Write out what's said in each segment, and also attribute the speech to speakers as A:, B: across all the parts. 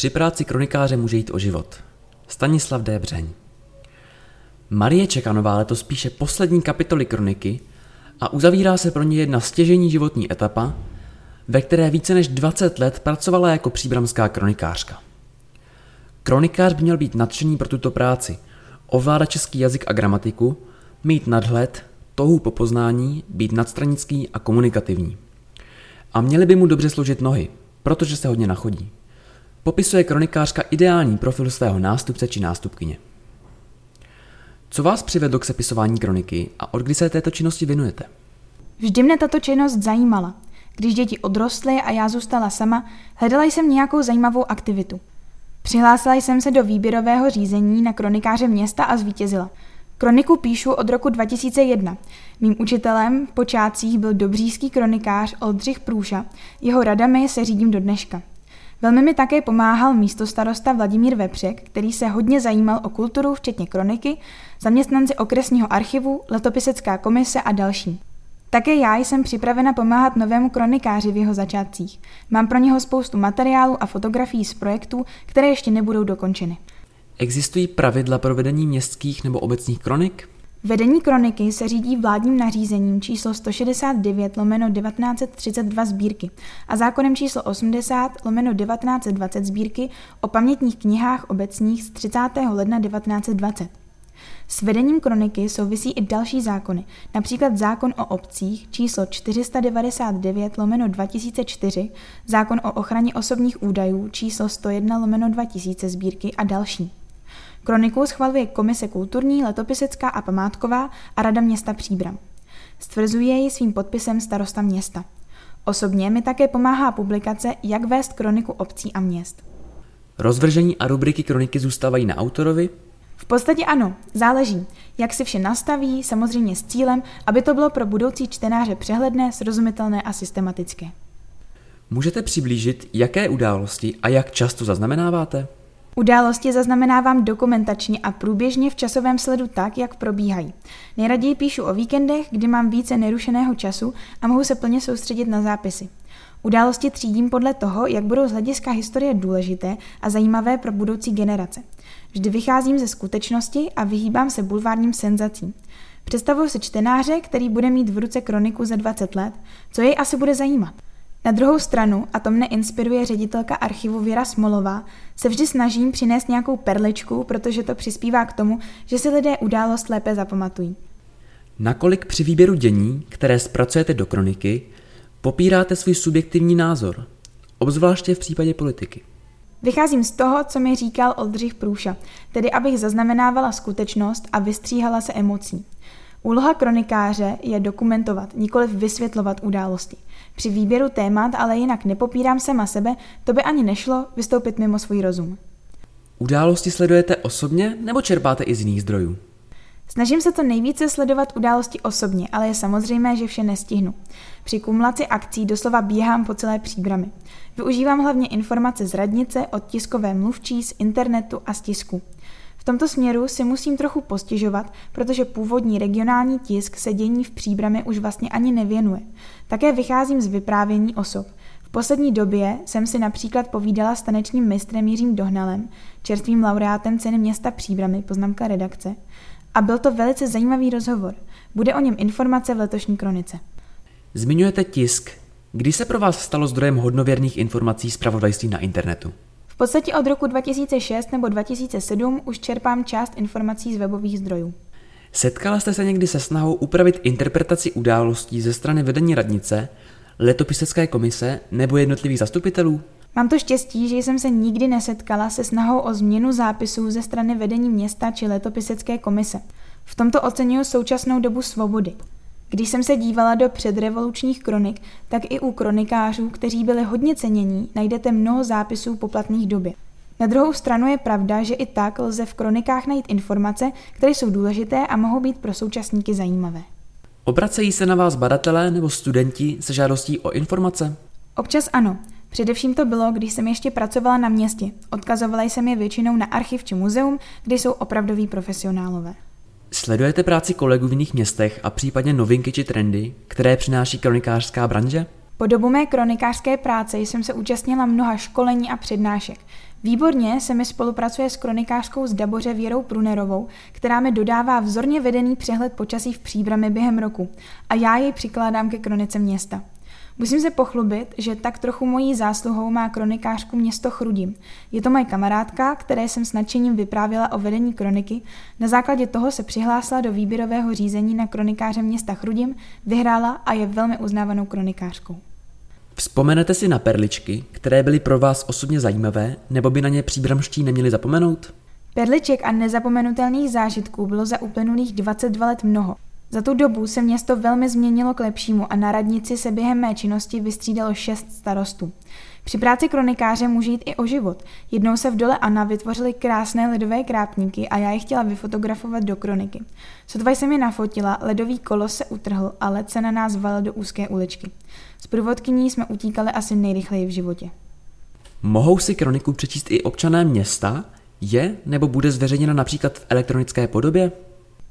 A: Při práci kronikáře může jít o život. Stanislav D. Břeň. Marie Čekanová letos píše poslední kapitoly kroniky a uzavírá se pro ně jedna stěžení životní etapa, ve které více než 20 let pracovala jako příbramská kronikářka. Kronikář by měl být nadšený pro tuto práci, ovládat český jazyk a gramatiku, mít nadhled, touhu po poznání, být nadstranický a komunikativní. A měly by mu dobře složit nohy, protože se hodně nachodí. Popisuje kronikářka ideální profil svého nástupce či nástupkyně. Co vás přivedlo k sepisování kroniky a od kdy se této činnosti věnujete?
B: Vždy mne tato činnost zajímala. Když děti odrostly a já zůstala sama, hledala jsem nějakou zajímavou aktivitu. Přihlásila jsem se do výběrového řízení na kronikáře města a zvítězila. Kroniku píšu od roku 2001. Mým učitelem v počátcích byl dobříský kronikář Oldřich Průša, jeho radami se řídím do dneška. Velmi mi také pomáhal místostarosta Vladimír Vepřek, který se hodně zajímal o kulturu, včetně kroniky, zaměstnanci okresního archivu, letopisecká komise a další. Také já jsem připravena pomáhat novému kronikáři v jeho začátcích. Mám pro něho spoustu materiálů a fotografií z projektů, které ještě nebudou dokončeny.
A: Existují pravidla pro vedení městských nebo obecních kronik?
B: Vedení kroniky se řídí vládním nařízením číslo 169 lomeno 1932 sbírky a zákonem číslo 80 lomeno 1920 sbírky o pamětních knihách obecních z 30. ledna 1920. S vedením kroniky souvisí i další zákony, například zákon o obcích číslo 499 lomeno 2004, zákon o ochraně osobních údajů číslo 101 lomeno 2000 sbírky a další. Kroniku schvaluje Komise kulturní, letopisecká a památková a Rada města Příbram. Stvrzuje ji svým podpisem starosta města. Osobně mi také pomáhá publikace Jak vést kroniku obcí a měst.
A: Rozvržení a rubriky kroniky zůstávají na autorovi?
B: V podstatě ano, záleží, jak si vše nastaví, samozřejmě s cílem, aby to bylo pro budoucí čtenáře přehledné, srozumitelné a systematické.
A: Můžete přiblížit, jaké události a jak často zaznamenáváte?
B: Události zaznamenávám dokumentačně a průběžně v časovém sledu tak, jak probíhají. Nejraději píšu o víkendech, kdy mám více nerušeného času a mohu se plně soustředit na zápisy. Události třídím podle toho, jak budou z hlediska historie důležité a zajímavé pro budoucí generace. Vždy vycházím ze skutečnosti a vyhýbám se bulvárním senzacím. Představuji si čtenáře, který bude mít v ruce kroniku za 20 let, co jej asi bude zajímat. Na druhou stranu, a to mne inspiruje ředitelka archivu Věra Smolová, se vždy snažím přinést nějakou perličku, protože to přispívá k tomu, že si lidé událost lépe zapamatují.
A: Nakolik při výběru dění, které zpracujete do kroniky, popíráte svůj subjektivní názor, obzvláště v případě politiky?
B: Vycházím z toho, co mi říkal Oldřich Průša, tedy abych zaznamenávala skutečnost a vystříhala se emocí. Úloha kronikáře je dokumentovat, nikoli vysvětlovat události. Při výběru témat ale jinak nepopírám sama sebe, to by ani nešlo vystoupit mimo svůj rozum.
A: Události sledujete osobně nebo čerpáte i z jiných zdrojů?
B: Snažím se to nejvíce sledovat události osobně, ale je samozřejmé, že vše nestihnu. Při kumulaci akcí doslova běhám po celé příbramy. Využívám hlavně informace z radnice, od tiskové mluvčí, z internetu a z tisku. V tomto směru si musím trochu postižovat, protože původní regionální tisk se dění v příbrami už vlastně ani nevěnuje. Také vycházím z vyprávění osob. V poslední době jsem si například povídala s tanečním mistrem Jiřím Dohnalem, čerstvým laureátem ceny města Příbramy, poznámka redakce, a byl to velice zajímavý rozhovor. Bude o něm informace v letošní kronice.
A: Zmiňujete tisk. Kdy se pro vás stalo zdrojem hodnověrných informací z na internetu?
B: V podstatě od roku 2006 nebo 2007 už čerpám část informací z webových zdrojů.
A: Setkala jste se někdy se snahou upravit interpretaci událostí ze strany vedení radnice, letopisecké komise nebo jednotlivých zastupitelů?
B: Mám to štěstí, že jsem se nikdy nesetkala se snahou o změnu zápisů ze strany vedení města či letopisecké komise. V tomto oceňuji současnou dobu svobody. Když jsem se dívala do předrevolučních kronik, tak i u kronikářů, kteří byli hodně cenění, najdete mnoho zápisů po platných době. Na druhou stranu je pravda, že i tak lze v kronikách najít informace, které jsou důležité a mohou být pro současníky zajímavé.
A: Obracejí se na vás badatelé nebo studenti se žádostí o informace?
B: Občas ano. Především to bylo, když jsem ještě pracovala na městě. Odkazovala jsem je většinou na archiv či muzeum, kde jsou opravdoví profesionálové.
A: Sledujete práci kolegů v jiných městech a případně novinky či trendy, které přináší kronikářská branže?
B: Po dobu mé kronikářské práce jsem se účastnila mnoha školení a přednášek. Výborně se mi spolupracuje s kronikářkou z Daboře Věrou Prunerovou, která mi dodává vzorně vedený přehled počasí v příbrami během roku a já jej přikládám ke kronice města. Musím se pochlubit, že tak trochu mojí zásluhou má kronikářku město Chrudim. Je to moje kamarádka, které jsem s nadšením vyprávěla o vedení kroniky. Na základě toho se přihlásila do výběrového řízení na kronikáře města Chrudim, vyhrála a je velmi uznávanou kronikářkou.
A: Vzpomenete si na perličky, které byly pro vás osobně zajímavé, nebo by na ně příbramští neměli zapomenout?
B: Perliček a nezapomenutelných zážitků bylo za uplynulých 22 let mnoho. Za tu dobu se město velmi změnilo k lepšímu a na radnici se během mé činnosti vystřídalo šest starostů. Při práci kronikáře může jít i o život. Jednou se v dole Anna vytvořily krásné ledové krápníky a já je chtěla vyfotografovat do kroniky. Sotva jsem je nafotila, ledový kolos se utrhl a led se na nás valil do úzké uličky. S průvodkyní jsme utíkali asi nejrychleji v životě.
A: Mohou si kroniku přečíst i občané města? Je nebo bude zveřejněna například v elektronické podobě?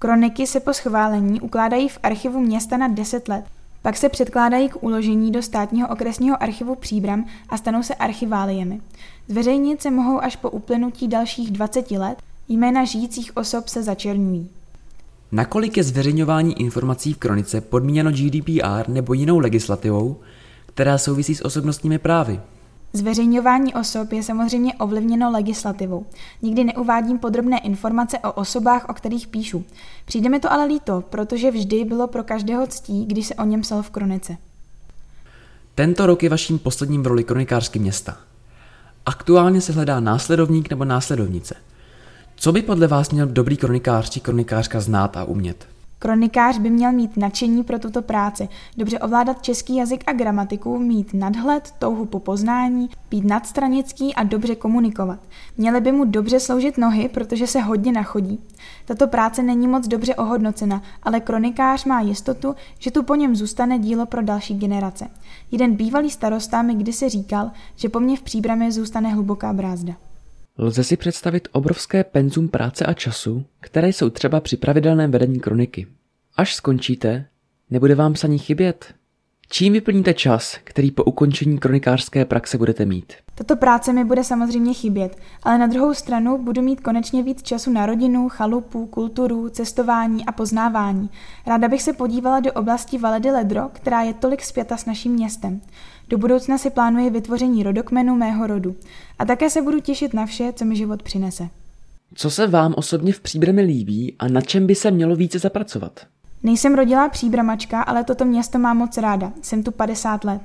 B: Kroniky se po schválení ukládají v archivu města na 10 let. Pak se předkládají k uložení do státního okresního archivu Příbram a stanou se archiváliemi. Zveřejnit se mohou až po uplynutí dalších 20 let, jména žijících osob se začernují.
A: Nakolik je zveřejňování informací v kronice podmíněno GDPR nebo jinou legislativou, která souvisí s osobnostními právy?
B: Zveřejňování osob je samozřejmě ovlivněno legislativou. Nikdy neuvádím podrobné informace o osobách, o kterých píšu. Přijde mi to ale líto, protože vždy bylo pro každého ctí, když se o něm psal v kronice.
A: Tento rok je vaším posledním v roli kronikářsky města. Aktuálně se hledá následovník nebo následovnice. Co by podle vás měl dobrý kronikář či kronikářka znát a umět?
B: Kronikář by měl mít nadšení pro tuto práci, dobře ovládat český jazyk a gramatiku, mít nadhled, touhu po poznání, být nadstranický a dobře komunikovat. Měly by mu dobře sloužit nohy, protože se hodně nachodí. Tato práce není moc dobře ohodnocena, ale kronikář má jistotu, že tu po něm zůstane dílo pro další generace. Jeden bývalý starosta mi kdysi říkal, že po mně v příbramě zůstane hluboká brázda.
A: Lze si představit obrovské penzum práce a času, které jsou třeba při pravidelném vedení kroniky. Až skončíte, nebude vám psaní chybět? Čím vyplníte čas, který po ukončení kronikářské praxe budete mít?
B: Tato práce mi bude samozřejmě chybět, ale na druhou stranu budu mít konečně víc času na rodinu, chalupu, kulturu, cestování a poznávání. Ráda bych se podívala do oblasti Valedy Ledro, která je tolik zpěta s naším městem. Do budoucna si plánuji vytvoření rodokmenu mého rodu. A také se budu těšit na vše, co mi život přinese.
A: Co se vám osobně v příbrami líbí a na čem by se mělo více zapracovat?
B: Nejsem rodilá příbramačka, ale toto město mám moc ráda. Jsem tu 50 let.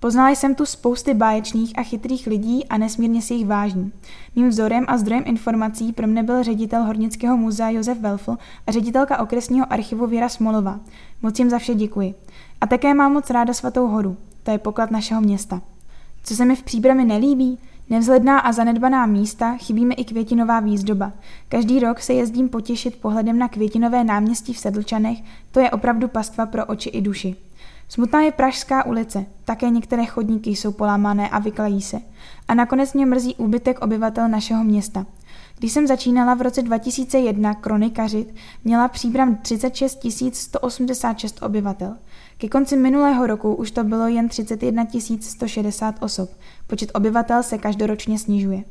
B: Poznala jsem tu spousty báječných a chytrých lidí a nesmírně si jich vážím. Mým vzorem a zdrojem informací pro mne byl ředitel Hornického muzea Josef Welfl a ředitelka okresního archivu Věra Smolová. Moc jim za vše děkuji. A také mám moc ráda Svatou horu. To je poklad našeho města. Co se mi v příbrami nelíbí? Nevzhledná a zanedbaná místa chybíme i květinová výzdoba. Každý rok se jezdím potěšit pohledem na květinové náměstí v Sedlčanech, to je opravdu pastva pro oči i duši. Smutná je Pražská ulice, také některé chodníky jsou polámané a vyklají se. A nakonec mě mrzí úbytek obyvatel našeho města. Když jsem začínala v roce 2001 kronikařit, měla příbram 36 186 obyvatel. Ke konci minulého roku už to bylo jen 31 160 osob. Počet obyvatel se každoročně snižuje.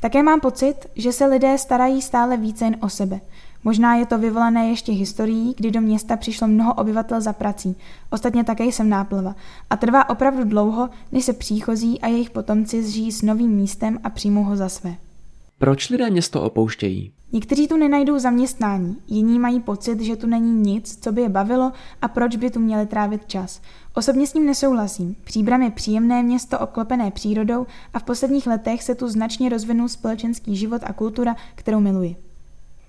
B: Také mám pocit, že se lidé starají stále více jen o sebe. Možná je to vyvolané ještě historií, kdy do města přišlo mnoho obyvatel za prací. Ostatně také jsem náplva. A trvá opravdu dlouho, než se příchozí a jejich potomci zžijí s novým místem a přijmou ho za své.
A: Proč lidé město opouštějí?
B: Někteří tu nenajdou zaměstnání, jiní mají pocit, že tu není nic, co by je bavilo a proč by tu měli trávit čas. Osobně s ním nesouhlasím. Příbram je příjemné město obklopené přírodou a v posledních letech se tu značně rozvinul společenský život a kultura, kterou miluji.